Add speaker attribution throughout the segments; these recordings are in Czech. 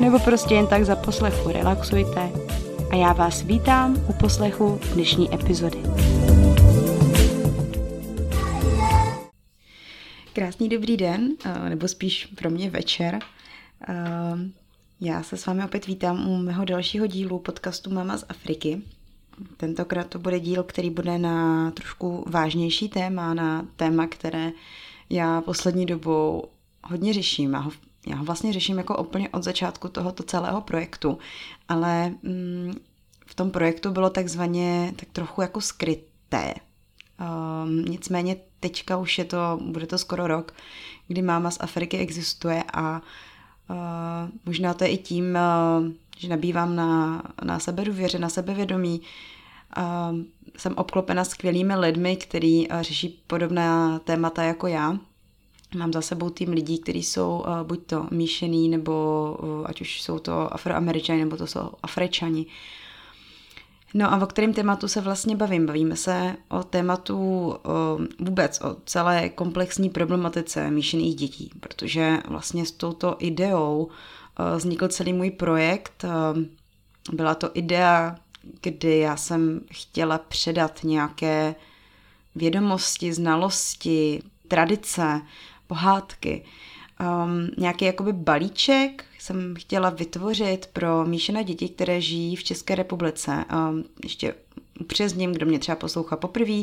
Speaker 1: nebo prostě jen tak za poslechu relaxujte a já vás vítám u poslechu dnešní epizody. Krásný dobrý den, eh, nebo spíš pro mě večer. Eh, já se s vámi opět vítám u mého dalšího dílu podcastu Mama z Afriky. Tentokrát to bude díl, který bude na trošku vážnější téma, na téma, které já poslední dobou hodně řeším. Ho, já ho vlastně řeším jako úplně od začátku tohoto celého projektu, ale mm, v tom projektu bylo takzvaně tak trochu jako skryté. Um, nicméně teďka už je to, bude to skoro rok, kdy máma z Afriky existuje a uh, možná to je i tím, uh, že nabývám na, na důvěře, na sebevědomí. Uh, jsem obklopena skvělými lidmi, kteří uh, řeší podobná témata jako já. Mám za sebou tým lidí, kteří jsou uh, buď to míšený, nebo uh, ať už jsou to afroameričani, nebo to jsou afričani. Uh, No a o kterém tématu se vlastně bavím? Bavíme se o tématu o, vůbec, o celé komplexní problematice míšených dětí, protože vlastně s touto ideou o, vznikl celý můj projekt. O, byla to idea, kdy já jsem chtěla předat nějaké vědomosti, znalosti, tradice, pohádky, um, nějaký jakoby balíček jsem chtěla vytvořit pro míšené děti, které žijí v České republice. Um, ještě upřesním, kdo mě třeba poslouchá poprvé,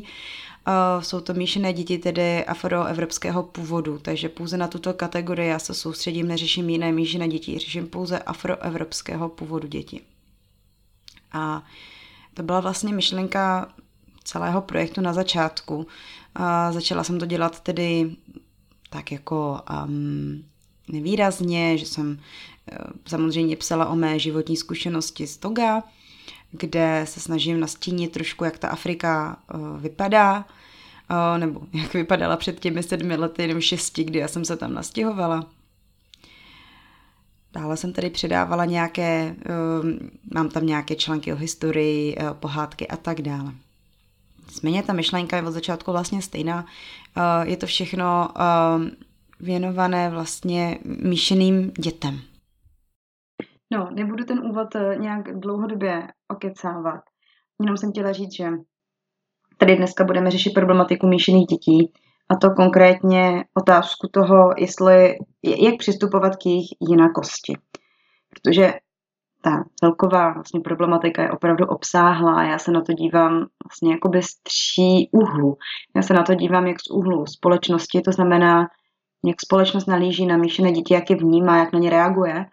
Speaker 1: Uh, jsou to míšené děti tedy afroevropského původu, takže pouze na tuto kategorii já se soustředím, neřeším jiné míšené děti, řeším pouze afroevropského původu děti. A to byla vlastně myšlenka celého projektu na začátku. A začala jsem to dělat tedy tak jako um, nevýrazně, že jsem uh, samozřejmě psala o mé životní zkušenosti z Toga, kde se snažím nastínit trošku, jak ta Afrika uh, vypadá, uh, nebo jak vypadala před těmi sedmi lety nebo šesti, kdy já jsem se tam nastěhovala. Dále jsem tady předávala nějaké, mám tam nějaké články o historii, pohádky a tak dále. Nicméně ta myšlenka je od začátku vlastně stejná. Uh, je to všechno uh, věnované vlastně míšeným dětem. No, nebudu ten úvod uh, nějak dlouhodobě okecávat. Jenom jsem chtěla říct, že tady dneska budeme řešit problematiku míšených dětí a to konkrétně otázku toho, jestli, jak přistupovat k jejich jinakosti. Protože ta celková vlastně problematika je opravdu obsáhlá. Já se na to dívám vlastně jako bez tří úhlů. Já se na to dívám jak z úhlu společnosti, to znamená, jak společnost nalíží na míšené děti, jak je vnímá, jak na ně reaguje.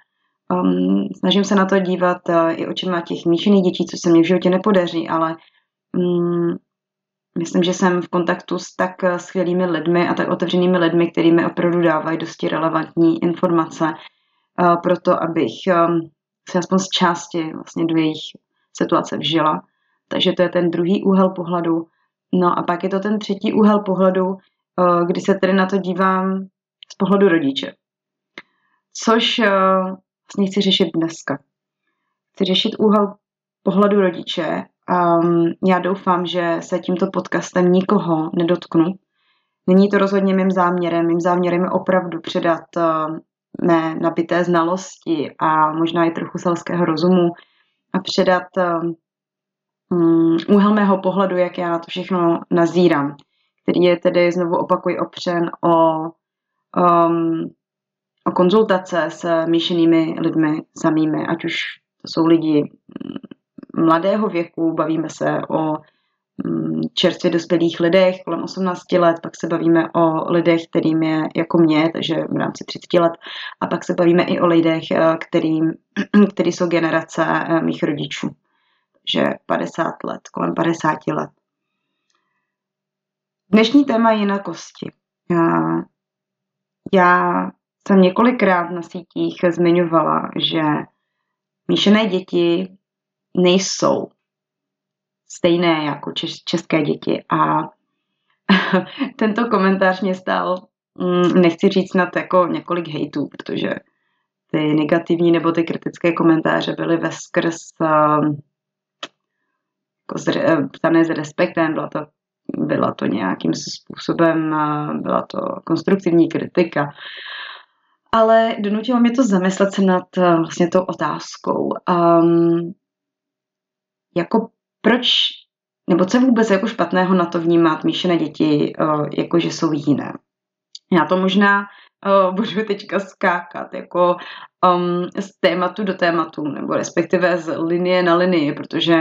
Speaker 1: Um, snažím se na to dívat uh, i očima těch míšených dětí, co se mně v životě nepodaří, ale um, myslím, že jsem v kontaktu s tak uh, skvělými lidmi a tak otevřenými lidmi, kterými opravdu dávají dosti relevantní informace uh, pro to, abych um, se aspoň z části vlastně do jejich situace vžila. Takže to je ten druhý úhel pohledu. No a pak je to ten třetí úhel pohledu, eh, kdy se tedy na to dívám z pohledu rodiče. Což eh, vlastně chci řešit dneska. Chci řešit úhel pohledu rodiče. Um, já doufám, že se tímto podcastem nikoho nedotknu. Není to rozhodně mým záměrem. Mým záměrem je opravdu předat uh, mé nabité znalosti a možná i trochu selského rozumu a předat um, úhel mého pohledu, jak já na to všechno nazírám, který je tedy, znovu opakuji, opřen o, um, o konzultace s míšenými lidmi samými, ať už to jsou lidi mladého věku, bavíme se o mm, čerstvě dospělých lidech kolem 18 let, pak se bavíme o lidech, kterým je jako mě, takže v rámci 30 let, a pak se bavíme i o lidech, eh, kterým, který jsou generace eh, mých rodičů, takže 50 let, kolem 50 let. Dnešní téma je jinakosti. Já, já jsem několikrát na sítích zmiňovala, že míšené děti nejsou stejné jako čes, české děti. A tento komentář mě stál, mm, nechci říct snad jako několik hejtů, protože ty negativní nebo ty kritické komentáře byly ve skrz um, jako eh, psané s respektem, byla to, byla to nějakým způsobem, uh, byla to konstruktivní kritika. Ale donutilo mě to zamyslet se nad uh, vlastně tou otázkou. Um, jako proč, nebo co vůbec jako špatného na to vnímat míšené děti, jako že jsou jiné. Já to možná uh, budu teďka skákat jako um, z tématu do tématu, nebo respektive z linie na linii, protože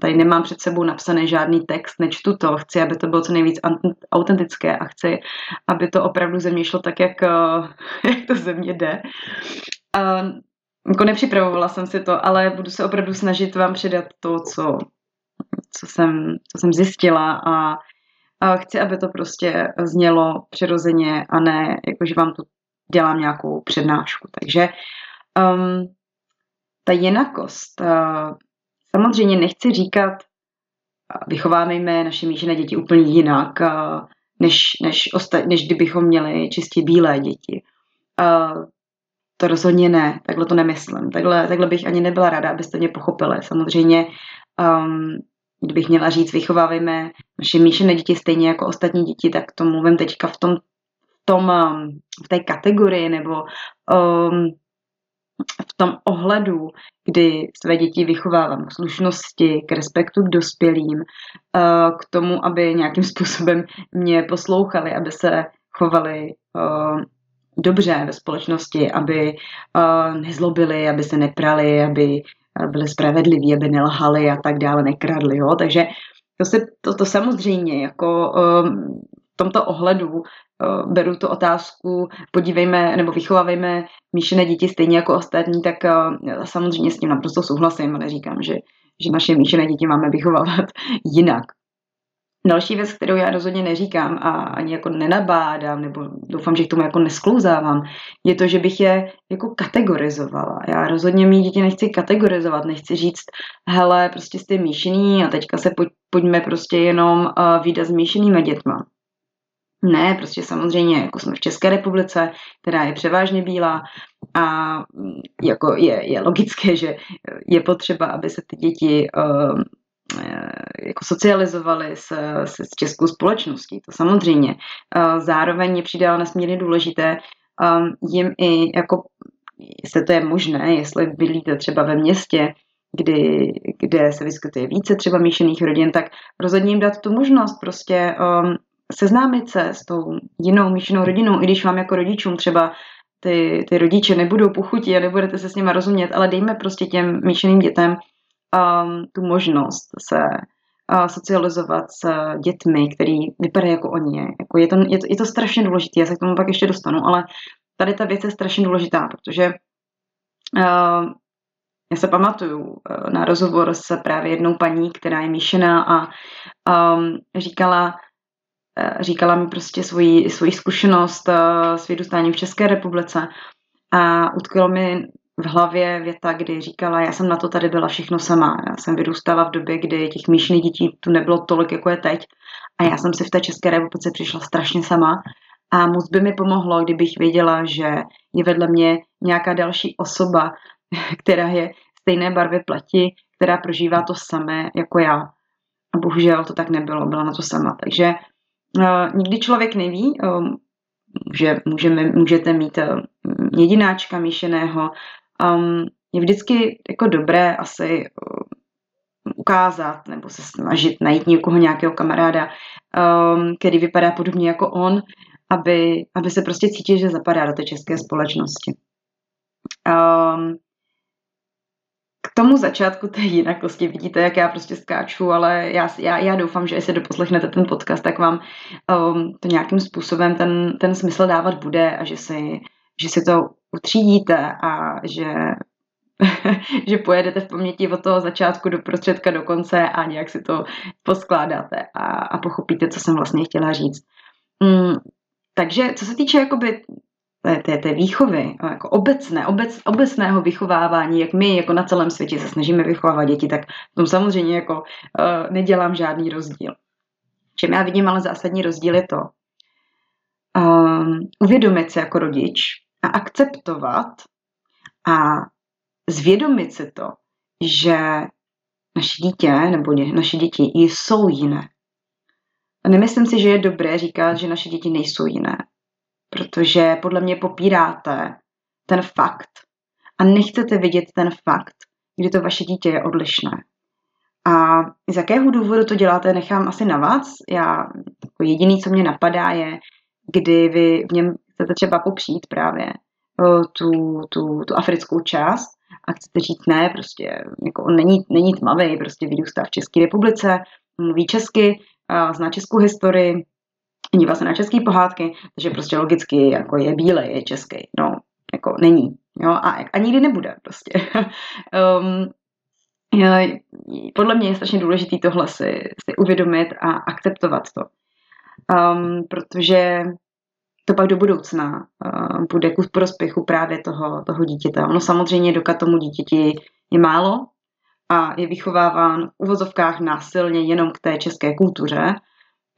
Speaker 1: tady nemám před sebou napsaný žádný text, nečtu to, chci, aby to bylo co nejvíc autentické a chci, aby to opravdu ze mě šlo tak, jak, jak to ze mě jde. Uh, jako nepřipravovala jsem si to, ale budu se opravdu snažit vám předat to, co, co, jsem, co jsem zjistila a, a chci, aby to prostě znělo přirozeně a ne, jako že vám tu dělám nějakou přednášku. Takže um, ta jinakost, uh, samozřejmě nechci říkat, vychováváme naše míšené děti úplně jinak, uh, než, než, osta- než kdybychom měli čistě bílé děti. To rozhodně ne, takhle to nemyslím. Takhle, takhle bych ani nebyla ráda, abyste mě pochopili. Samozřejmě, um, kdybych měla říct, vychovávejme naše míšené děti stejně jako ostatní děti, tak to mluvím teďka v tom, v, tom, um, v té kategorii nebo um, v tom ohledu, kdy své děti vychovávám k slušnosti, k respektu k dospělým, uh, k tomu, aby nějakým způsobem mě poslouchali, aby se chovali uh, dobře ve společnosti, aby uh, nezlobili, aby se neprali, aby byli spravedliví, aby nelhali a tak dále, nekradli. Jo? Takže to, se, to, to samozřejmě jako um, v tomto ohledu uh, beru tu otázku, podívejme nebo vychovávejme míšené děti stejně jako ostatní, tak uh, samozřejmě s tím naprosto souhlasím a neříkám, že, že naše míšené děti máme vychovávat jinak. Další věc, kterou já rozhodně neříkám a ani jako nenabádám, nebo doufám, že k tomu jako nesklouzávám, je to, že bych je jako kategorizovala. Já rozhodně mý děti nechci kategorizovat, nechci říct, hele, prostě jste míšený a teďka se pojď, pojďme prostě jenom uh, výdat s míšenými dětma. Ne, prostě samozřejmě, jako jsme v České republice, která je převážně bílá a mm, jako je, je logické, že je potřeba, aby se ty děti uh, jako socializovali s, s, s českou společností, to samozřejmě. Eh, zároveň je přidalo nesmírně důležité um, jim i jako, jestli to je možné, jestli bydlíte třeba ve městě, kdy, kde se vyskytuje více třeba míšených rodin, tak rozhodně jim dát tu možnost prostě um, seznámit se s tou jinou míšenou rodinou, i když vám jako rodičům třeba ty, ty rodiče nebudou pochutí a nebudete se s nimi rozumět, ale dejme prostě těm míšeným dětem um, tu možnost se uh, socializovat s dětmi, který vypadají jako oni. Jako je, to, je, to, je to strašně důležité, já se k tomu pak ještě dostanu, ale tady ta věc je strašně důležitá, protože uh, já se pamatuju uh, na rozhovor s právě jednou paní, která je míšená a um, říkala, uh, říkala mi prostě svoji, svoji zkušenost uh, s vyrůstáním v České republice a utkvělo mi v hlavě věta, kdy říkala, já jsem na to tady byla všechno sama. Já jsem vyrůstala v době, kdy těch míšných dětí tu nebylo tolik, jako je teď. A já jsem si v té České republice přišla strašně sama. A moc by mi pomohlo, kdybych věděla, že je vedle mě nějaká další osoba, která je stejné barvy pleti, která prožívá to samé jako já. A bohužel to tak nebylo, byla na to sama. Takže uh, nikdy člověk neví, um, že můžeme, můžete mít uh, jedináčka míšeného, um, je vždycky jako dobré asi uh, ukázat nebo se snažit najít někoho, nějakého kamaráda, um, který vypadá podobně jako on, aby, aby se prostě cítil, že zapadá do té české společnosti. Um, k tomu začátku té jinakosti vidíte, jak já prostě skáču, ale já, já, já doufám, že jestli doposlechnete ten podcast, tak vám um, to nějakým způsobem ten, ten smysl dávat bude a že si, že si to utřídíte a že že pojedete v paměti od toho začátku do prostředka do konce a nějak si to poskládáte a, a pochopíte, co jsem vlastně chtěla říct. Mm, takže co se týče jakoby té, té, té výchovy, jako obecné, obec, obecného vychovávání, jak my jako na celém světě se snažíme vychovávat děti, tak v tom samozřejmě jako uh, nedělám žádný rozdíl. Čím já vidím ale zásadní rozdíl je to um, uvědomit se jako rodič a akceptovat a zvědomit si to, že naše dítě nebo naše děti jsou jiné. A nemyslím si, že je dobré říkat, že naše děti nejsou jiné protože podle mě popíráte ten fakt a nechcete vidět ten fakt, kdy to vaše dítě je odlišné. A z jakého důvodu to děláte, nechám asi na vás. Já jako jediný, co mě napadá, je, kdy vy v něm chcete třeba popřít právě tu, tu, tu africkou část a chcete říct ne, prostě jako on není, není tmavý, prostě vyrůstá v České republice, mluví česky, zná českou historii, dívá se na české pohádky, takže prostě logicky jako je bílej, je český. No, jako není. Jo, a, a nikdy nebude prostě. um, podle mě je strašně důležité tohle si, si uvědomit a akceptovat to. Um, protože to pak do budoucna uh, bude ku prospěchu právě toho, toho dítěte. Ono samozřejmě, dokud tomu dítěti je málo a je vychováván v uvozovkách násilně jenom k té české kultuře,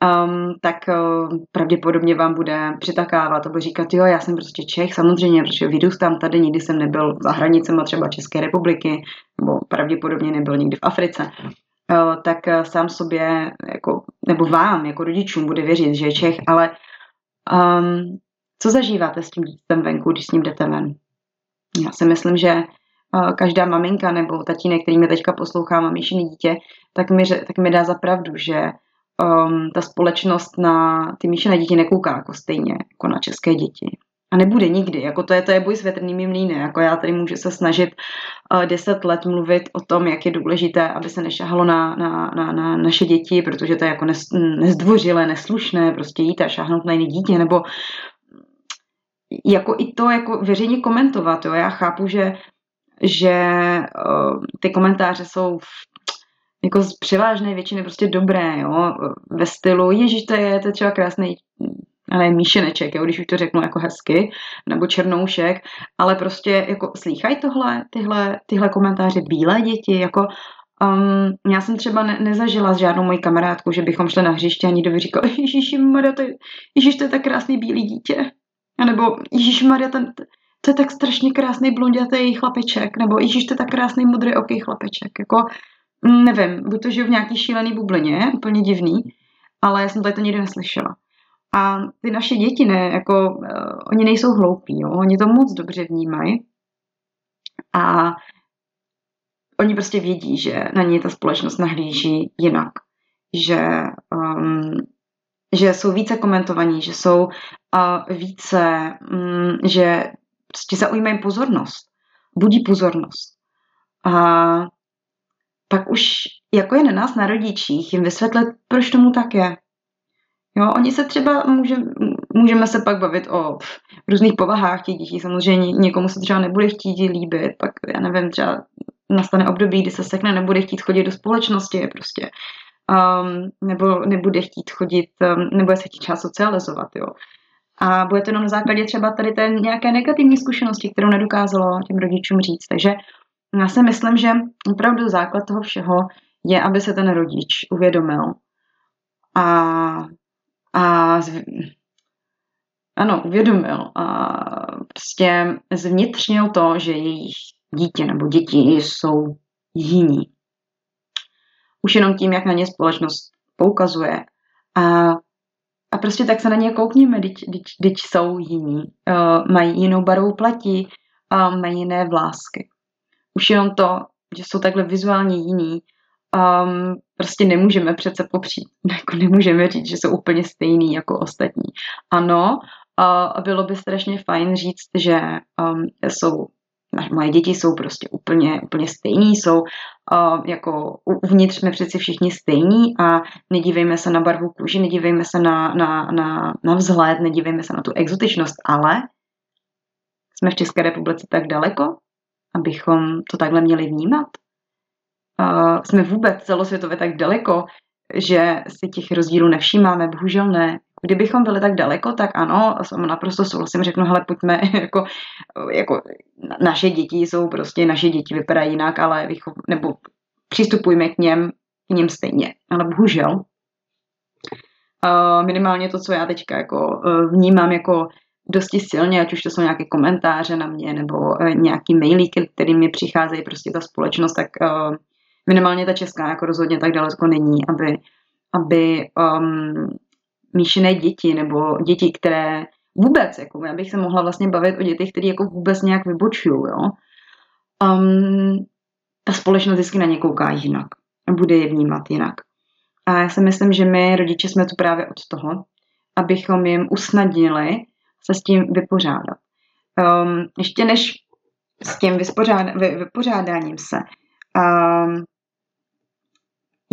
Speaker 1: um, tak uh, pravděpodobně vám bude přitakávat a bude říkat, jo, já jsem prostě Čech, samozřejmě, protože vyrůstám tady, nikdy jsem nebyl za hranicemi třeba České republiky, nebo pravděpodobně nebyl nikdy v Africe, uh, tak sám sobě, jako, nebo vám, jako rodičům, bude věřit, že je Čech, ale um, co zažíváte s tím dítem venku, když s ním jdete ven? Já si myslím, že uh, každá maminka nebo tatínek, který mě teďka poslouchá, má míšený dítě, tak mi, tak mi dá za pravdu, že um, ta společnost na ty míšené děti nekouká jako stejně jako na české děti. A nebude nikdy. Jako to je, to je boj s větrnými mlýny. Jako já tady můžu se snažit uh, deset let mluvit o tom, jak je důležité, aby se nešahalo na, na, na, na naše děti, protože to je jako nes, nezdvořilé, neslušné, prostě jít a šáhnout na jiné dítě, nebo jako i to jako veřejně komentovat. Jo. Já chápu, že že uh, ty komentáře jsou v jako z převážné většiny prostě dobré, jo, ve stylu, ježíš, to je, to je třeba krásný ale míšeneček, jo, když už to řeknu jako hezky, nebo černoušek, ale prostě jako slýchají tohle, tyhle, tyhle komentáře bílé děti, jako um, já jsem třeba ne, nezažila s žádnou mojí kamarádku, že bychom šli na hřiště a někdo by říkal, ježíši Maria, to je, ježíš, to je tak krásný bílý dítě, a nebo ježíš Maria, ten, to je tak strašně krásný blondětý chlapeček, nebo ježíš, to je tak krásný modrý oký chlapeček, jako nevím, buď to žiju v nějaký šílený bublině, úplně divný, ale já jsem tady to nikdy neslyšela. A ty naše děti, ne, jako, uh, oni nejsou hloupí, jo? oni to moc dobře vnímají. A oni prostě vědí, že na ně ta společnost nahlíží jinak. Že, um, že jsou více komentovaní, že jsou uh, více, um, že prostě zaujímají pozornost. Budí pozornost. A pak už jako je na nás, na rodičích, jim vysvětlit, proč tomu tak je. Jo, oni se třeba, může, můžeme se pak bavit o různých povahách těch dětí, samozřejmě někomu se třeba nebude chtít líbit, pak já nevím, třeba nastane období, kdy se sekne, nebude chtít chodit do společnosti, prostě, um, nebo nebude chtít chodit, um, nebude se chtít třeba socializovat, jo. A bude to jenom na základě třeba tady té nějaké negativní zkušenosti, kterou nedokázalo těm rodičům říct. Takže já si myslím, že opravdu základ toho všeho je, aby se ten rodič uvědomil a, a ano, uvědomil a prostě zvnitřnil to, že jejich dítě nebo děti jsou jiní. Už jenom tím, jak na ně společnost poukazuje. A, a prostě tak se na ně koukněme, když jsou jiní. Uh, mají jinou barvu platí, uh, mají jiné vlásky už jenom to, že jsou takhle vizuálně jiní, um, prostě nemůžeme přece popřít. Jako nemůžeme říct, že jsou úplně stejný jako ostatní. Ano, uh, bylo by strašně fajn říct, že um, jsou moje děti jsou prostě úplně, úplně stejní, jsou uh, jako uvnitř jsme přeci všichni stejní a nedívejme se na barvu kůži, nedívejme se na, na, na, na vzhled, nedívejme se na tu exotičnost, ale jsme v České republice tak daleko, abychom to takhle měli vnímat. Jsme vůbec celosvětově tak daleko, že si těch rozdílů nevšímáme, bohužel ne. Kdybychom byli tak daleko, tak ano, naprosto souhlasím, řeknu, hele, pojďme, jako, jako naše děti jsou prostě, naše děti vypadají jinak, ale vychov, nebo přistupujme k něm, k něm stejně. Ale bohužel, uh, minimálně to, co já teďka jako uh, vnímám jako dosti silně, ať už to jsou nějaké komentáře na mě, nebo uh, nějaký mailí, který mi přicházejí prostě ta společnost, tak uh, minimálně ta česká jako rozhodně tak daleko není, aby, aby um, míšené děti nebo děti, které vůbec, jako já bych se mohla vlastně bavit o dětech, které jako vůbec nějak vybočují, jo. Um, ta společnost vždycky na ně kouká jinak a bude je vnímat jinak. A já si myslím, že my, rodiče, jsme tu právě od toho, abychom jim usnadnili se s tím vypořádat. Um, ještě než s tím vypořádáním se, um,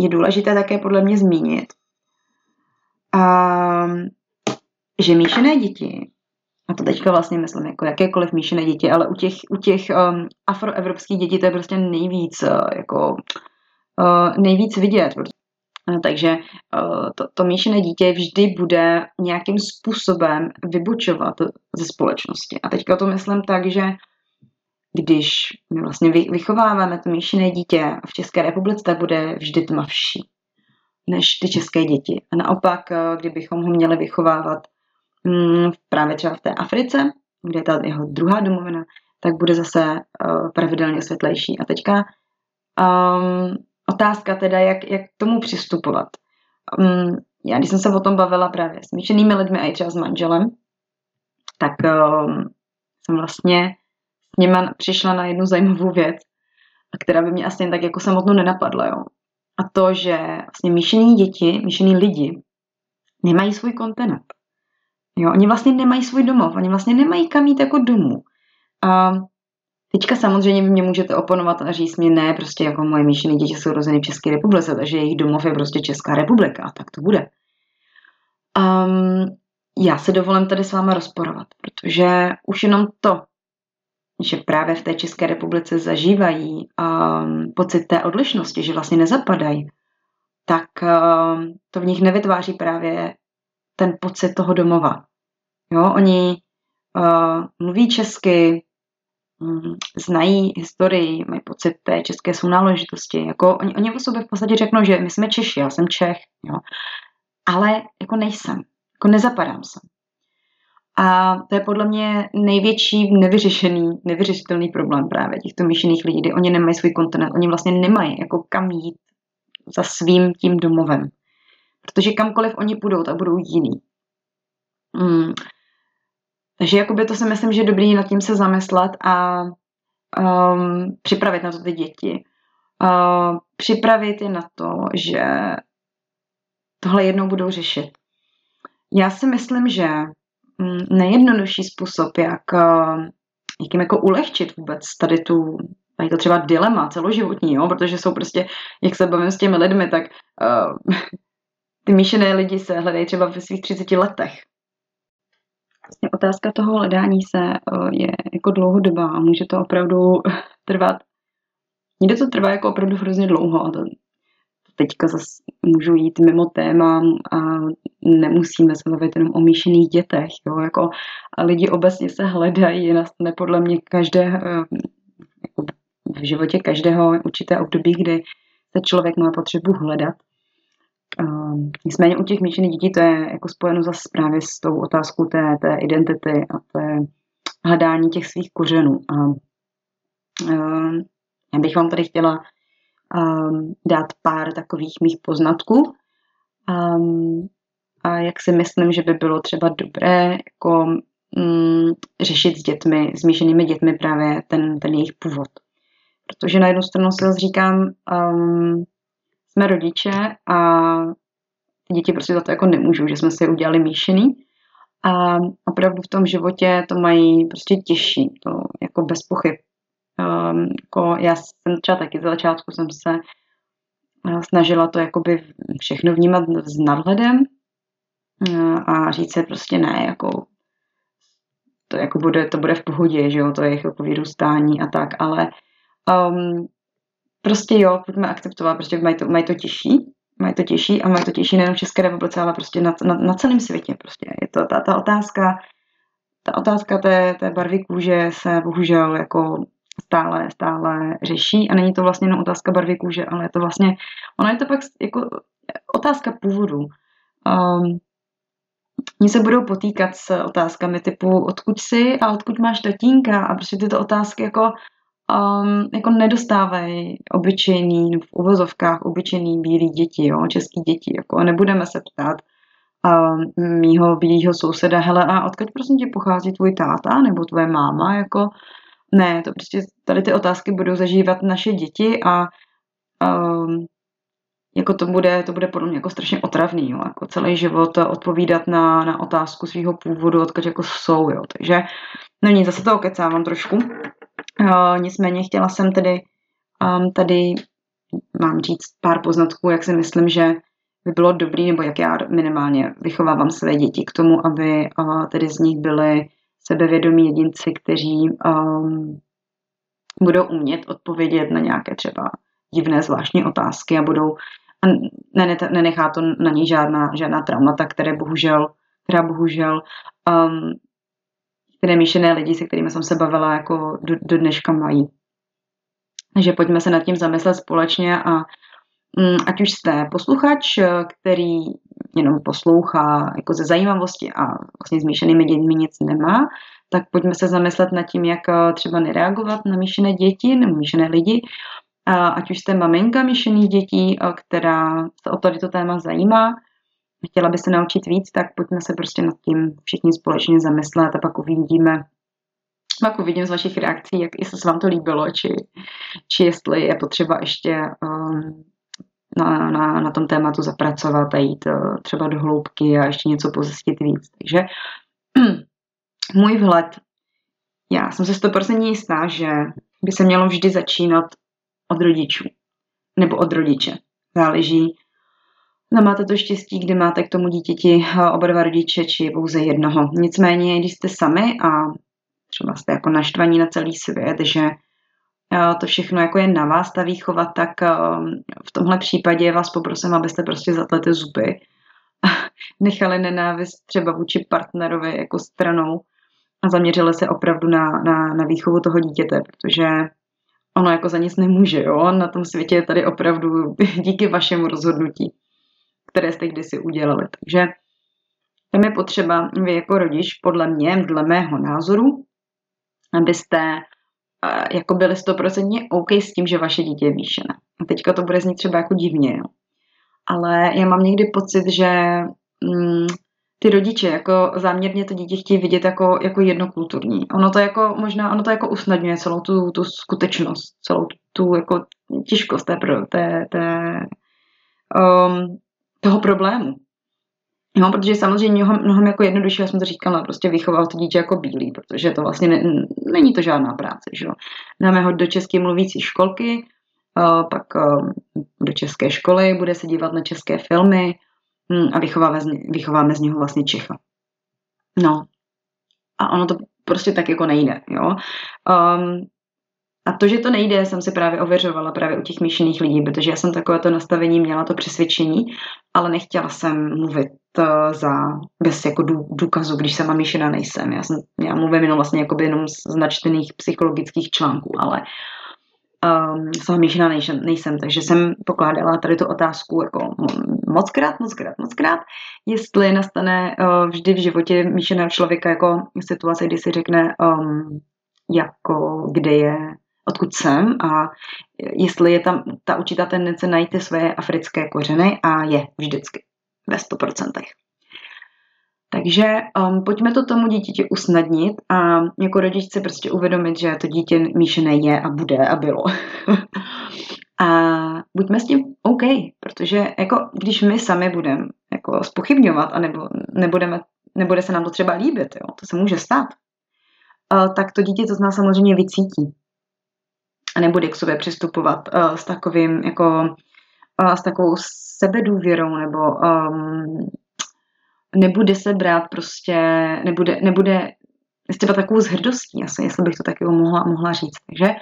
Speaker 1: je důležité také podle mě zmínit, a, že míšené děti, a to teďka vlastně myslím jako jakékoliv míšené děti, ale u těch, u těch um, afroevropských dětí to je prostě nejvíc, uh, jako, uh, nejvíc vidět. Uh, takže uh, to, to míšené dítě vždy bude nějakým způsobem vybučovat ze společnosti. A teďka to myslím tak, že když my vlastně vychováváme to míšené dítě v České republice, tak bude vždy tmavší než ty české děti. A naopak, eh, kdybychom ho měli vychovávat mm, právě třeba v té Africe, kde je ta jeho druhá domovina, tak bude zase uh, pravidelně světlejší. A teďka um, otázka teda, jak, jak k tomu přistupovat. Um, já, když jsem se o tom bavila právě s míšenými lidmi a i třeba s manželem, tak um, jsem vlastně nima přišla na jednu zajímavou věc, která by mě asi jen tak jako samotnou nenapadla. Jo. A to, že vlastně míšení děti, míšení lidi nemají svůj kontinent. Jo, oni vlastně nemají svůj domov, oni vlastně nemají kam jít jako domů. A teďka samozřejmě mě můžete oponovat a říct mi, ne, prostě jako moje míšené děti jsou rozeny v České republice, takže jejich domov je prostě Česká republika, a tak to bude. Um, já se dovolím tady s váma rozporovat, protože už jenom to, že právě v té České republice zažívají um, pocit té odlišnosti, že vlastně nezapadají, tak um, to v nich nevytváří právě ten pocit toho domova. Jo, oni uh, mluví česky, um, znají historii, mají pocit té české sounáležitosti. Jako oni, oni o sobě v podstatě řeknou, že my jsme Češi, já jsem Čech, jo. ale jako nejsem, jako nezapadám sem. A to je podle mě největší nevyřešený, nevyřešitelný problém právě těchto míšených lidí, kdy oni nemají svůj kontinent, oni vlastně nemají jako kam jít za svým tím domovem. Protože kamkoliv oni půjdou, tak budou jiný. Hmm. Takže jakoby to si myslím, že je dobrý nad tím se zamyslet a um, připravit na to ty děti. Uh, připravit je na to, že tohle jednou budou řešit. Já si myslím, že nejjednodušší způsob, jak, eh, jak jim jako ulehčit vůbec tady tu, tady to třeba dilema celoživotní, jo? protože jsou prostě, jak se bavím s těmi lidmi, tak uh, ty míšené lidi se hledají třeba ve svých 30 letech. Vlastně otázka toho hledání se uh, je jako dlouhodobá a může to opravdu trvat Někde to trvá jako opravdu hrozně dlouho a to, teďka zase můžu jít mimo téma a nemusíme se bavit jenom o míšených dětech. Jo? Jako, a lidi obecně se hledají, nastane podle mě každé, eh, jako v životě každého určité období, kdy se člověk má potřebu hledat. Um, nicméně u těch míšených dětí to je jako spojeno zase právě s tou otázkou té, té identity a té hledání těch svých kořenů. A um, já bych vám tady chtěla um, dát pár takových mých poznatků. Um, a jak si myslím, že by bylo třeba dobré jako, um, řešit s dětmi, s míšenými dětmi právě ten, ten jejich původ. Protože na jednu stranu si říkám, um, jsme rodiče a děti prostě za to jako nemůžou, že jsme si udělali míšený. A opravdu v tom životě to mají prostě těžší, to jako bez pochyb Um, jako já jsem třeba taky za začátku jsem se uh, snažila to jakoby všechno vnímat s nadhledem uh, a říct se prostě ne, jako to jako bude, to bude v pohodě, že jo, to je jako vyrůstání a tak, ale um, prostě jo, pojďme akceptovat, prostě mají to, mají to těžší, mají to těžší a mají to těžší nejen v České republice, ale prostě na, na, na celém světě prostě. Je to ta, ta otázka, ta otázka té, té barvy kůže se bohužel jako stále, stále řeší. A není to vlastně jenom otázka barvy kůže, ale je to vlastně, ono je to pak jako otázka původu. Um, Oni se budou potýkat s otázkami typu odkud jsi a odkud máš tatínka? A prostě tyto otázky jako, um, jako nedostávají obyčejný, v uvozovkách obyčejný bílí děti, jo, český děti, jako nebudeme se ptát um, mýho bílého souseda, hele a odkud prosím tě pochází tvůj táta nebo tvoje máma, jako ne, to prostě tady ty otázky budou zažívat naše děti a um, jako to bude, to bude podle mě jako strašně otravný, jo, jako celý život odpovídat na, na otázku svého původu, odkud jako jsou, jo, takže no nic, zase toho kecávám trošku, uh, nicméně chtěla jsem tedy um, tady mám říct pár poznatků, jak si myslím, že by bylo dobrý, nebo jak já minimálně vychovávám své děti k tomu, aby uh, tedy z nich byly sebevědomí jedinci, kteří um, budou umět odpovědět na nějaké třeba divné zvláštní otázky a budou a nenechá to na ní žádná, žádná traumata, které bohužel, která bohužel um, které míšené lidi, se kterými jsem se bavila, jako do, do dneška mají. Takže pojďme se nad tím zamyslet společně a um, ať už jste posluchač, který jenom poslouchá jako ze zajímavosti a vlastně s míšenými dětmi nic nemá, tak pojďme se zamyslet nad tím, jak třeba nereagovat na míšené děti nebo míšené lidi, ať už jste maminka myšených dětí, která se o tady to téma zajímá, chtěla by se naučit víc, tak pojďme se prostě nad tím všichni společně zamyslet a pak uvidíme, pak uvidím z vašich reakcí, jak jestli se vám to líbilo, či, či jestli je potřeba ještě um, na, na, na tom tématu zapracovat a jít uh, třeba do hloubky a ještě něco pozjistit víc. Takže můj vhled, já jsem se 100% jistá, že by se mělo vždy začínat od rodičů nebo od rodiče. Záleží, No máte to štěstí, kdy máte k tomu dítěti eh, oba dva rodiče, či pouze jednoho. Nicméně, když jste sami a třeba jste jako naštvaní na celý svět, že eh, to všechno jako je na vás, ta výchova, tak eh, v tomhle případě vás poprosím, abyste prostě zatli ty zuby a nechali nenávist třeba vůči partnerovi jako stranou a zaměřili se opravdu na, na, na výchovu toho dítěte, protože ono jako za nic nemůže, jo, na tom světě je tady opravdu díky vašemu rozhodnutí, které jste kdysi udělali. Takže tam je potřeba, vy jako rodič, podle mě, dle mého názoru, abyste jako byli stoprocentně OK s tím, že vaše dítě je výšené. A teďka to bude znít třeba jako divně, jo. Ale já mám někdy pocit, že mm, ty rodiče jako záměrně to dítě chtějí vidět jako, jako jednokulturní. Ono to jako možná, ono to jako usnadňuje celou tu, tu skutečnost, celou tu jako těžkost té, té, té um, toho problému. No, protože samozřejmě mnohem, mnohem jako jednodušší, já jsem to říkala, prostě vychoval to dítě jako bílý, protože to vlastně ne, není to žádná práce, že jo. Dáme ho do české mluvící školky, uh, pak uh, do české školy, bude se dívat na české filmy, Hmm, a vychováme z, vychováme z něho vlastně Čecha. No. A ono to prostě tak jako nejde, jo. Um, a to, že to nejde, jsem si právě ověřovala právě u těch míšených lidí, protože já jsem takové to nastavení měla, to přesvědčení, ale nechtěla jsem mluvit uh, za, bez jako dů, důkazu, když sama míšená nejsem. Já, jsem, já mluvím jenom vlastně jenom z načtených psychologických článků, ale um, sama míšená nejsem, nejsem, takže jsem pokládala tady tu otázku jako mockrát, mockrát, mockrát, jestli nastane uh, vždy v životě míšeného člověka jako situace, kdy si řekne, um, jako kde je, odkud jsem a jestli je tam ta určitá tendence najít ty své africké kořeny a je vždycky ve 100%. Takže um, pojďme to tomu dítěti usnadnit a jako rodič si prostě uvědomit, že to dítě míšené je a bude a bylo. a buďme s tím OK, protože jako když my sami budeme jako spochybňovat a nebo, nebudeme, nebude se nám to třeba líbit, jo, to se může stát, uh, tak to dítě to z nás samozřejmě vycítí. A nebude k sobě přistupovat uh, s takovým jako uh, s takovou sebedůvěrou nebo um, nebude se brát prostě, nebude, nebude třeba takovou zhrdostí, asi, jestli bych to taky mohla, mohla říct. Takže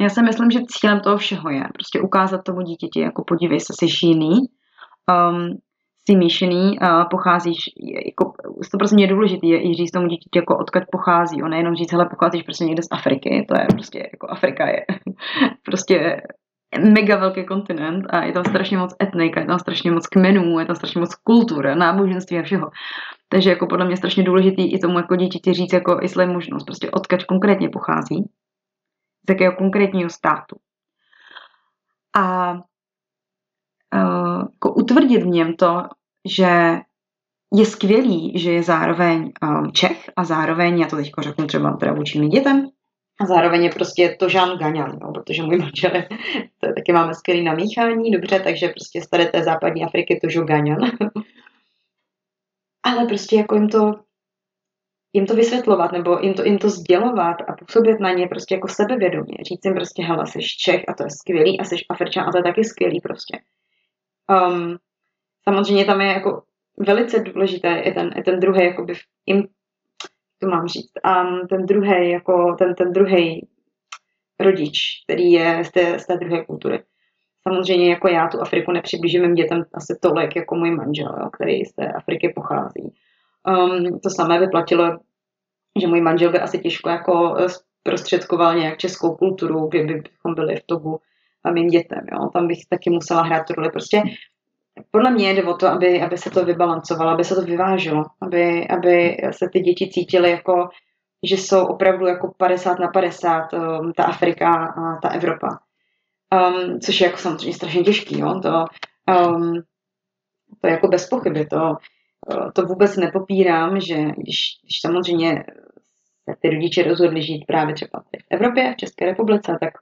Speaker 1: já si myslím, že cílem toho všeho je prostě ukázat tomu dítěti, jako podívej se, jsi jiný, um, jsi míšený, uh, pocházíš, jako, to prostě je důležité je i říct tomu dítěti, jako odkud pochází, on nejenom říct, hele, pocházíš prostě někde z Afriky, to je prostě, jako Afrika je prostě mega velký kontinent a je tam strašně moc etnik, je tam strašně moc kmenů, je tam strašně moc kultur, náboženství a všeho. Takže jako podle mě strašně důležitý i tomu jako dítěti říct, jako jestli je možnost, prostě odkaď konkrétně pochází, z jakého konkrétního státu. A uh, jako utvrdit v něm to, že je skvělý, že je zároveň um, Čech a zároveň, já to teď řeknu třeba teda vůči dětem, a zároveň je prostě to Jean Gagnon, no, protože můj manžel je, to taky máme skvělý namíchání, dobře, takže prostě z té západní Afriky to Gagnon. Ale prostě jako jim to, jim to vysvětlovat, nebo jim to, jim to sdělovat a působit na ně prostě jako sebevědomě. Říct jim prostě, hele, jsi Čech a to je skvělý a jsi Afričan a to je taky skvělý prostě. Um, samozřejmě tam je jako velice důležité je ten, je ten druhý jakoby im, to mám říct, um, ten druhý, jako ten, ten druhý rodič, který je z té, z té druhé kultury. Samozřejmě jako já tu Afriku nepřiblížím mým dětem asi tolik jako můj manžel, jo, který z té Afriky pochází. Um, to samé by platilo, že můj manžel by asi těžko jako prostředkoval nějak českou kulturu, kdybychom byli v Togu a mým dětem. Jo. Tam bych taky musela hrát tu roli. Prostě podle mě jde o to, aby, aby se to vybalancovalo, aby se to vyvážilo, aby, aby se ty děti cítily jako, že jsou opravdu jako 50 na 50 um, ta Afrika a ta Evropa. Um, což je jako samozřejmě strašně těžký, jo? To, um, to je jako bez pochyby, to, uh, to vůbec nepopírám, že když, když samozřejmě se ty rodiče rozhodli žít právě třeba v Evropě, v České republice, tak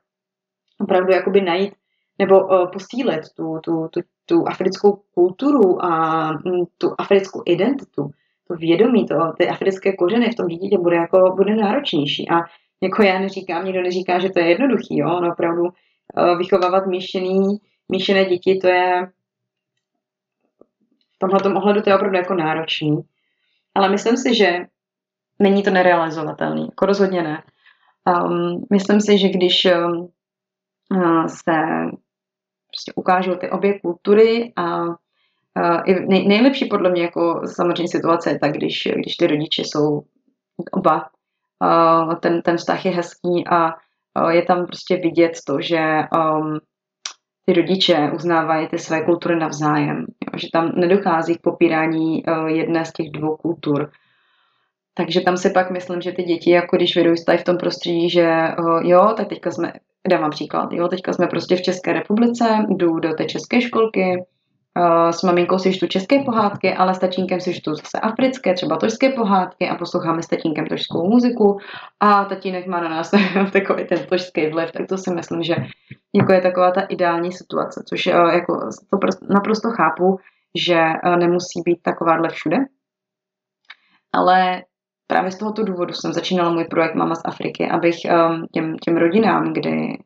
Speaker 1: opravdu jakoby najít nebo uh, posílit tu, tu, tu, tu africkou kulturu a mm, tu africkou identitu, to vědomí, to, ty africké kořeny v tom dítěti bude, jako, bude náročnější. A jako já neříkám, nikdo neříká, že to je jednoduchý, jo? No, opravdu uh, vychovávat míšený, míšené děti, to je v tomhle ohledu to je opravdu jako náročný. Ale myslím si, že není to nerealizovatelný, jako rozhodně ne. Um, myslím si, že když um, se prostě ukážou ty obě kultury a nej, nejlepší podle mě jako samozřejmě situace je tak, když, když ty rodiče jsou oba, ten, ten vztah je hezký a je tam prostě vidět to, že um, ty rodiče uznávají ty své kultury navzájem, jo, že tam nedochází k popírání uh, jedné z těch dvou kultur. Takže tam si pak myslím, že ty děti, jako když vyrůstají v tom prostředí, že uh, jo, tak teďka jsme Dám vám příklad. Jo, teďka jsme prostě v České republice, jdu do té české školky, uh, s maminkou si čtu české pohádky, ale s tatínkem si čtu zase africké, třeba tožské pohádky a posloucháme s tatínkem tožskou muziku a tatínek má na nás takový ten tožský vliv, tak to si myslím, že jako je taková ta ideální situace, což uh, jako to naprosto chápu, že uh, nemusí být takováhle všude, ale právě z tohoto důvodu jsem začínala můj projekt Mama z Afriky, abych um, těm, těm rodinám, kdy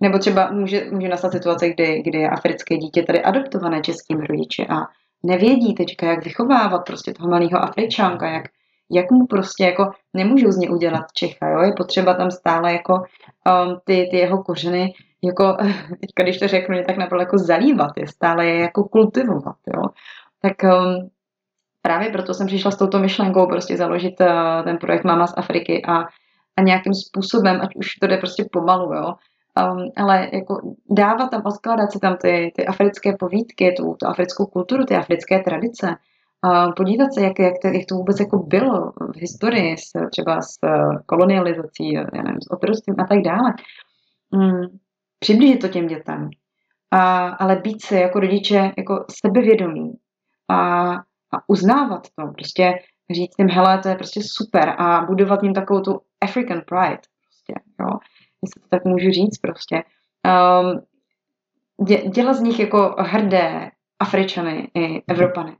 Speaker 1: nebo třeba může, může nastat situace, kdy, kdy je africké dítě tady adoptované českými rodiči a nevědí teďka, jak vychovávat prostě toho malého Afričánka, jak, jak mu prostě jako nemůžou z něj udělat Čecha, jo? je potřeba tam stále jako um, ty, ty jeho kořeny jako, teďka když to řeknu, je tak naprosto jako zalívat, je stále je jako kultivovat, jo. Tak um, právě proto jsem přišla s touto myšlenkou prostě založit uh, ten projekt Mama z Afriky a, a nějakým způsobem, ať už to jde prostě pomalu, jo, um, ale jako dávat tam, odkládat si tam ty, ty africké povídky, tu, tu africkou kulturu, ty africké tradice, uh, podívat se, jak, jak, to, jak to vůbec jako bylo v historii, s, třeba s uh, kolonializací, já nevím, s otroctvím a tak dále. Um, přiblížit to těm dětem, a, ale být se jako rodiče jako sebevědomí. A a uznávat to, prostě říct jim, hele, to je prostě super a budovat jim takovou tu African pride, prostě, jo, jestli to tak můžu říct prostě. Um, dě, dělat z nich jako hrdé Afričany i Evropany.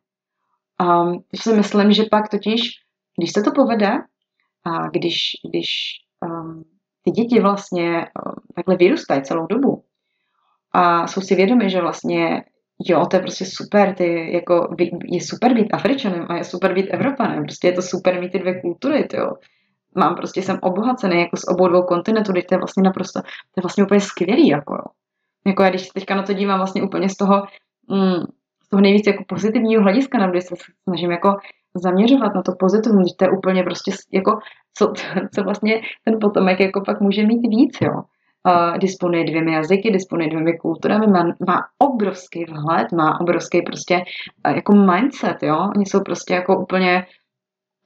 Speaker 1: Um, si myslím, že pak totiž, když se to povede a když, když um, ty děti vlastně takhle vyrůstají celou dobu a jsou si vědomi, že vlastně jo, to je prostě super, ty, jako, je super být Afričanem a je super být Evropanem, prostě je to super mít ty dvě kultury, ty jo. Mám prostě, jsem obohacený jako z obou dvou kontinentů, to je vlastně naprosto, to je vlastně úplně skvělý, jako jo. Jako já když se teďka na to dívám vlastně úplně z toho, mm, z toho nejvíc jako pozitivního hlediska, na kdy se snažím jako zaměřovat na to pozitivum, že to je úplně prostě jako, co, co vlastně ten potomek jako pak může mít víc, jo disponuje dvěmi jazyky, disponuje dvěmi kulturami, má, má obrovský vhled, má obrovský prostě uh, jako mindset, jo. Oni jsou prostě jako úplně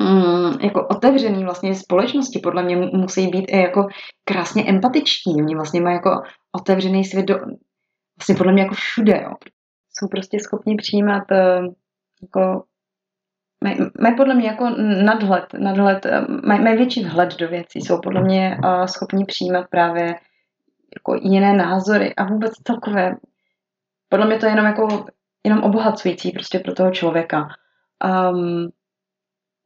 Speaker 1: mm, jako otevřený vlastně společnosti, podle mě musí být i jako krásně empatiční, oni vlastně mají jako otevřený svět do, vlastně podle mě jako všude, jo. Jsou prostě schopni přijímat uh, jako mají, maj podle mě jako nadhled, nadhled mají, maj větší vhled do věcí, jsou podle mě uh, schopni přijímat právě jako jiné názory a vůbec takové. Podle mě to je jenom jako jenom obohacující prostě pro toho člověka. Um,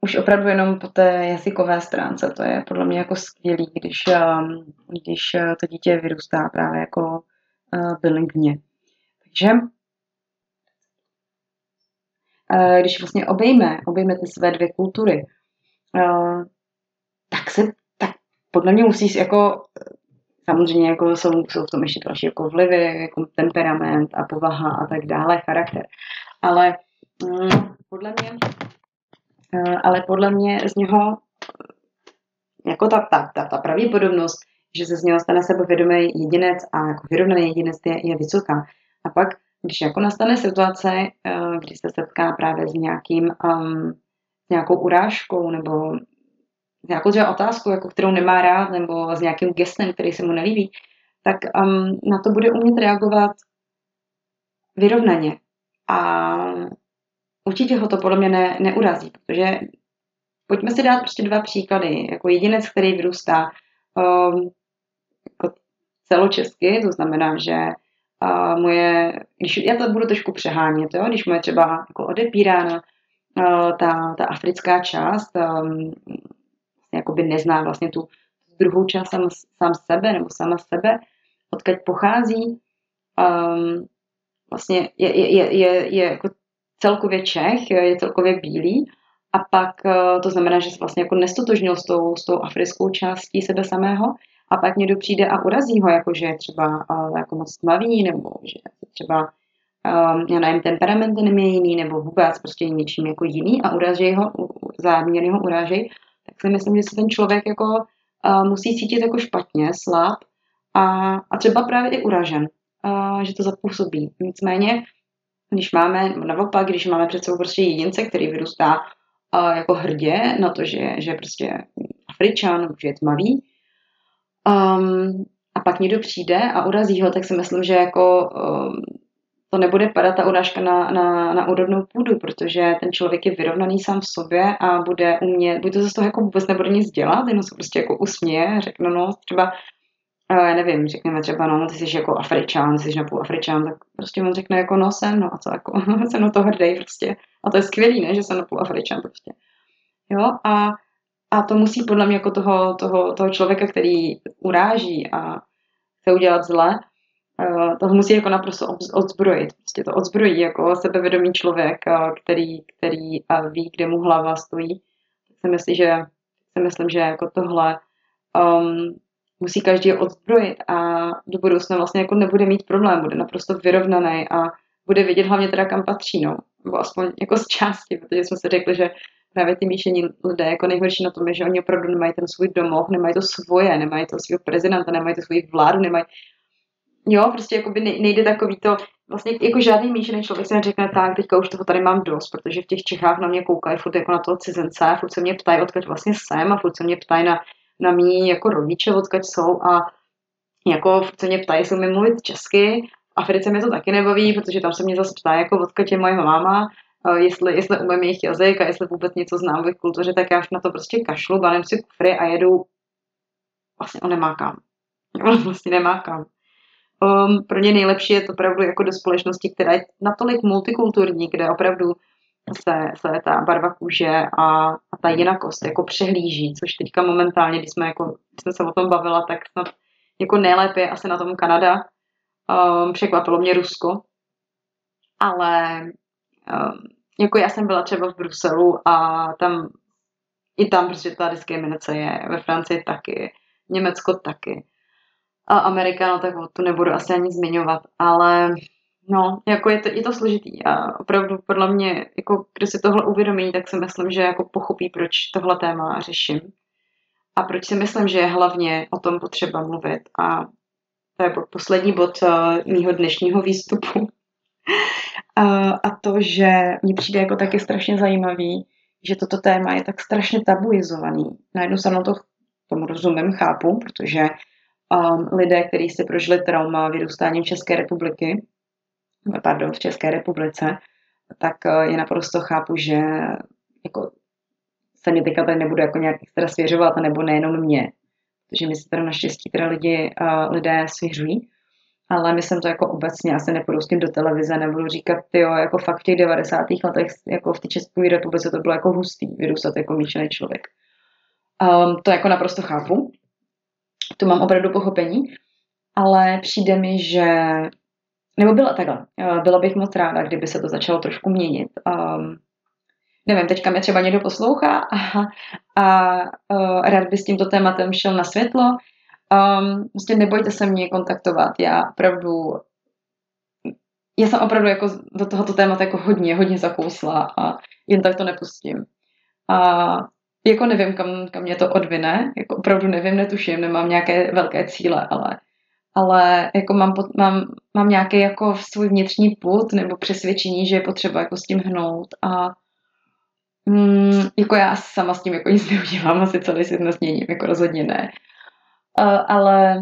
Speaker 1: už opravdu jenom po té jazykové stránce, to je podle mě jako skvělý, když, um, když uh, to dítě vyrůstá právě jako uh, bilingvně. Takže uh, když vlastně obejme, obejme ty své dvě kultury, uh, tak se tak podle mě musí jako Samozřejmě jako jsou, jsou v tom ještě další jako vlivy, jako temperament a povaha a tak dále, charakter. Ale mm, podle mě, uh, ale podle mě z něho jako ta, ta, ta, ta pravděpodobnost, že se z něho stane sebevědomý jedinec a jako vyrovnaný jedinec je, je vysoká. A pak, když jako nastane situace, uh, kdy se setká právě s nějakým um, s nějakou urážkou nebo nějakou třeba otázku, jako kterou nemá rád, nebo s nějakým gestem, který se mu nelíbí, tak um, na to bude umět reagovat vyrovnaně. A určitě ho to podle mě ne, neurazí, protože pojďme si dát prostě dva příklady. Jako jedinec, který vyrůstá um, jako celočesky, to znamená, že uh, moje, když já to budu trošku přehánět, jo, když moje třeba jako odepírána uh, ta, ta africká část, um, jakoby nezná vlastně tu druhou část sám, sám sebe nebo sama sebe, odkud pochází, um, vlastně je, je, je, je, je jako celkově Čech, je celkově bílý a pak uh, to znamená, že se vlastně jako nestotožnil s tou, s tou africkou částí sebe samého a pak někdo přijde a urazí ho, jako že je třeba uh, jako moc tmavý nebo že třeba um, já nevím, temperament je jiný nebo vůbec prostě něčím jako jiný a urážej ho, záměrně ho urážej tak si myslím, že se ten člověk jako uh, musí cítit jako špatně, slab a, a třeba právě i uražen, uh, že to zapůsobí. Nicméně, když máme, naopak, když máme před sebou prostě jedince, který vyrůstá uh, jako hrdě na to, že, že prostě Afričan, že je tmavý, um, a pak někdo přijde a urazí ho, tak si myslím, že jako um, to nebude padat ta urážka na, na, na úrodnou půdu, protože ten člověk je vyrovnaný sám v sobě a bude umět, buď to z toho jako vůbec nebude nic dělat, jenom se prostě jako usměje, řekne, no třeba, já nevím, řekněme třeba, no, ty jsi jako Afričan, jsi napůl Afričan, tak prostě on řekne jako, no jsem, no a co, jako, jsem na to hrdý prostě. A to je skvělý, ne, že jsem napůl Afričan prostě. Jo, a, a to musí podle mě jako toho, toho, toho člověka, který uráží a chce udělat zle, Eh, toho musí jako naprosto odzbrojit. Prostě to odzbrojí jako sebevědomý člověk, eh, který, který eh, ví, kde mu hlava stojí. Si myslím, že, si myslím, že jako tohle um, musí každý odzbrojit a do budoucna vlastně jako nebude mít problém, bude naprosto vyrovnaný a bude vědět hlavně teda kam patří, no. Nebo aspoň jako z části, protože jsme si řekli, že právě ty míšení lidé jako nejhorší na tom je, že oni opravdu nemají ten svůj domov, nemají to svoje, nemají to svého prezidenta, nemají to svůj vládu, nemají Jo, prostě jakoby nejde takový to, vlastně jako žádný míšený člověk se neřekne tak, teďka už toho tady mám dost, protože v těch Čechách na mě koukají furt jako na toho cizence, furt se mě ptají, odkud vlastně jsem a furt se mě ptají na, na mý jako rodiče, odkud jsou a jako furt se mě ptají, jestli mi mluvit česky. V Africe mě to taky nebaví, protože tam se mě zase ptají, jako odkud je moje máma, jestli, jestli umím jejich jazyk a jestli vůbec něco znám v jejich kultuře, tak já už na to prostě kašlu, balím si kufry a jedu vlastně on nemá kam. On vlastně nemá kam um, pro ně nejlepší je to opravdu jako do společnosti, která je natolik multikulturní, kde opravdu se, se ta barva kůže a, a ta jinakost jako přehlíží, což teďka momentálně, když jsme, jako, jsme se o tom bavila, tak snad jako nejlépe asi na tom Kanada. Um, překvapilo mě Rusko, ale um, jako já jsem byla třeba v Bruselu a tam i tam prostě ta diskriminace je, ve Francii taky, Německo taky. A Amerika, no tak tu nebudu asi ani zmiňovat, ale no, jako je to, je to složitý a opravdu podle mě, jako kdo si tohle uvědomí, tak si myslím, že jako pochopí, proč tohle téma řeším a proč si myslím, že je hlavně o tom potřeba mluvit a to je poslední bod uh, mýho dnešního výstupu. a to, že mně přijde jako taky strašně zajímavý, že toto téma je tak strašně tabuizovaný. Na jednu stranu to tomu rozumím, chápu, protože um, lidé, kteří si prožili trauma vyrůstáním České republiky, pardon, v České republice, tak uh, je naprosto chápu, že jako se mě teďka tady nebudu jako nějak extra svěřovat, nebo nejenom mě, protože mi se teda naštěstí teda lidi, uh, lidé svěřují, ale myslím to jako obecně, asi nepůjdu s tím do televize, nebudu říkat, jo, jako fakt v těch 90. letech, jako v té České republice to bylo jako hustý, vyrůstat jako míšený člověk. Um, to jako naprosto chápu, to mám opravdu pochopení, ale přijde mi, že nebo byla takhle. Byla bych moc ráda, kdyby se to začalo trošku měnit. Um, nevím, teďka mě třeba někdo poslouchá a, a uh, rád by s tímto tématem šel na světlo. Um, prostě nebojte se mě kontaktovat. Já opravdu já jsem opravdu jako do tohoto tématu jako hodně, hodně zakousla a jen tak to nepustím. A jako nevím, kam, kam mě to odvine, jako opravdu nevím, netuším, nemám nějaké velké cíle, ale, ale jako mám, mám, mám nějaký jako svůj vnitřní put nebo přesvědčení, že je potřeba jako s tím hnout a mm, jako já sama s tím jako nic neudělám, asi celý svět nesměním, jako rozhodně ne. Uh, ale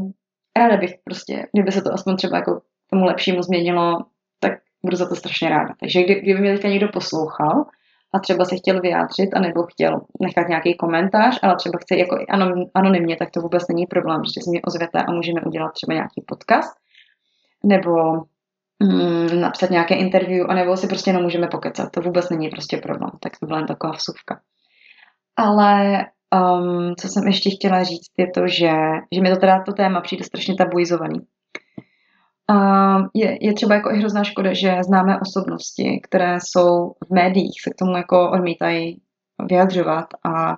Speaker 1: ráda bych prostě, kdyby se to aspoň třeba jako tomu lepšímu změnilo, tak budu za to strašně ráda. Takže kdy, kdyby mě teďka někdo poslouchal a třeba se chtěl vyjádřit, anebo chtěl nechat nějaký komentář, ale třeba chce jako anonymně, tak to vůbec není problém, že se mě ozvete a můžeme udělat třeba nějaký podcast, nebo mm, napsat nějaké interview, anebo si prostě jenom můžeme pokecat. To vůbec není prostě problém. Tak to byla jen taková vsuvka. Ale um, co jsem ještě chtěla říct, je to, že, že mi to teda to téma přijde strašně tabuizovaný. A je, je třeba jako i hrozná škoda, že známe osobnosti, které jsou v médiích, se k tomu jako odmítají vyjadřovat a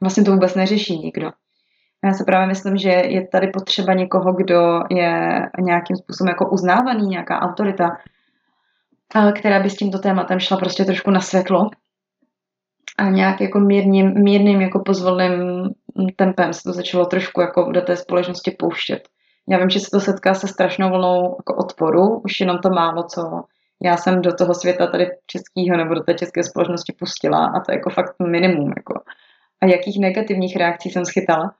Speaker 1: vlastně to vůbec neřeší nikdo. Já se právě myslím, že je tady potřeba někoho, kdo je nějakým způsobem jako uznávaný, nějaká autorita, která by s tímto tématem šla prostě trošku na světlo a nějak jako mírným, mírným jako pozvolným tempem se to začalo trošku jako do té společnosti pouštět. Já vím, že se to setká se strašnou vlnou jako odporu, už jenom to málo, co já jsem do toho světa tady českého nebo do té české společnosti pustila a to je jako fakt minimum. Jako. A jakých negativních reakcí jsem schytala.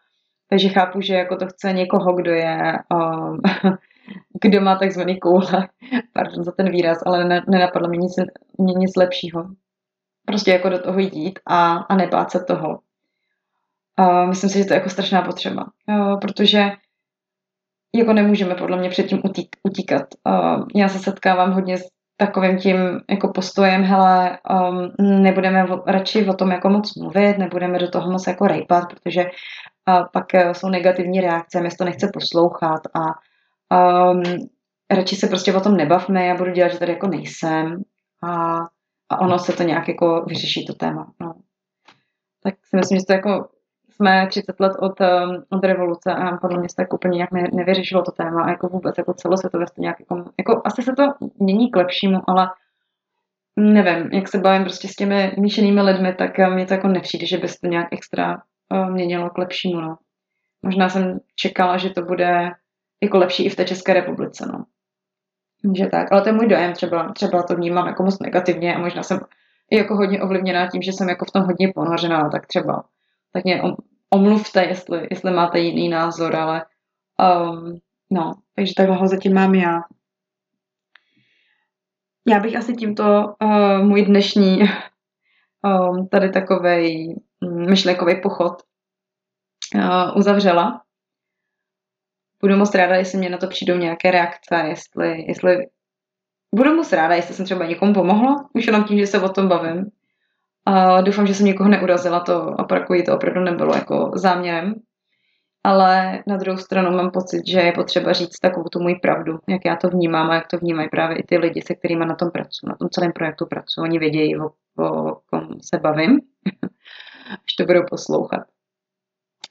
Speaker 1: Takže chápu, že jako to chce někoho, kdo je, um, kdo má takzvaný koule, pardon za ten výraz, ale ne, nenapadlo mi nic, nic lepšího. Prostě jako do toho jít a, a nebát se toho. Uh, myslím si, že to je jako strašná potřeba, uh, protože jako nemůžeme podle mě předtím utík, utíkat. Uh, já se setkávám hodně s takovým tím jako postojem, hele, um, nebudeme radši o tom jako moc mluvit, nebudeme do toho moc jako rejpat, protože uh, pak uh, jsou negativní reakce, mě to nechce poslouchat a um, radši se prostě o tom nebavme, já budu dělat, že tady jako nejsem a, a ono se to nějak jako vyřeší to téma. No. Tak si myslím, že to jako jsme 30 let od, um, od revoluce a podle mě se tak úplně nějak ne, nevyřešilo to téma, jako vůbec, jako celosvětově to nějak, jako, jako asi se to mění k lepšímu, ale nevím, jak se bavím prostě s těmi míšenými lidmi, tak mě to jako nepřijde, že by se to nějak extra uh, měnilo k lepšímu, no. Možná jsem čekala, že to bude jako lepší i v té České republice, no. Že tak, ale to je můj dojem, třeba, třeba to vnímám jako moc negativně a možná jsem i jako hodně ovlivněná tím, že jsem jako v tom hodně ponořená, tak třeba tak mě omluvte, jestli, jestli máte jiný názor, ale um, no, takže takhle ho zatím mám já. Já bych asi tímto uh, můj dnešní um, tady takovej mm, myšlenkový pochod uh, uzavřela. Budu moc ráda, jestli mě na to přijdou nějaké reakce, jestli, jestli budu moc ráda, jestli jsem třeba někomu pomohla, už jenom tím, že se o tom bavím. A doufám, že jsem někoho neurazila, to opakuji, to opravdu nebylo jako záměrem. Ale na druhou stranu mám pocit, že je potřeba říct takovou tu můj pravdu, jak já to vnímám a jak to vnímají právě i ty lidi, se kterými na tom pracuji, na tom celém projektu pracuji. Oni vědějí, o, o kom se bavím, až to budou poslouchat.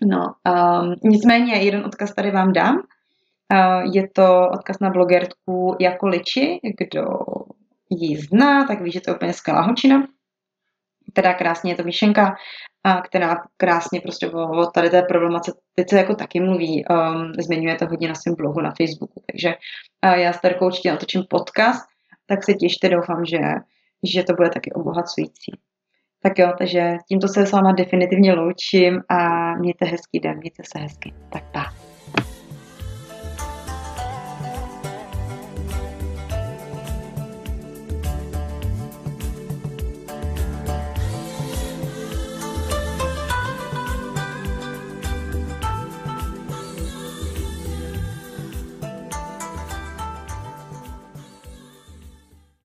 Speaker 1: No, um, nicméně jeden odkaz tady vám dám. Uh, je to odkaz na blogerku Jako Liči, kdo ji zná, tak ví, že to je úplně skvělá holčina. Teda krásně je to myšlenka, a která krásně prostě o, o tady té se jako taky mluví, um, zmiňuje to hodně na svém blogu na Facebooku, takže uh, já s Terkou určitě natočím podcast, tak se těšte, doufám, že, že to bude taky obohacující. Tak jo, takže tímto se s váma definitivně loučím a mějte hezký den, mějte se hezky. Tak pa.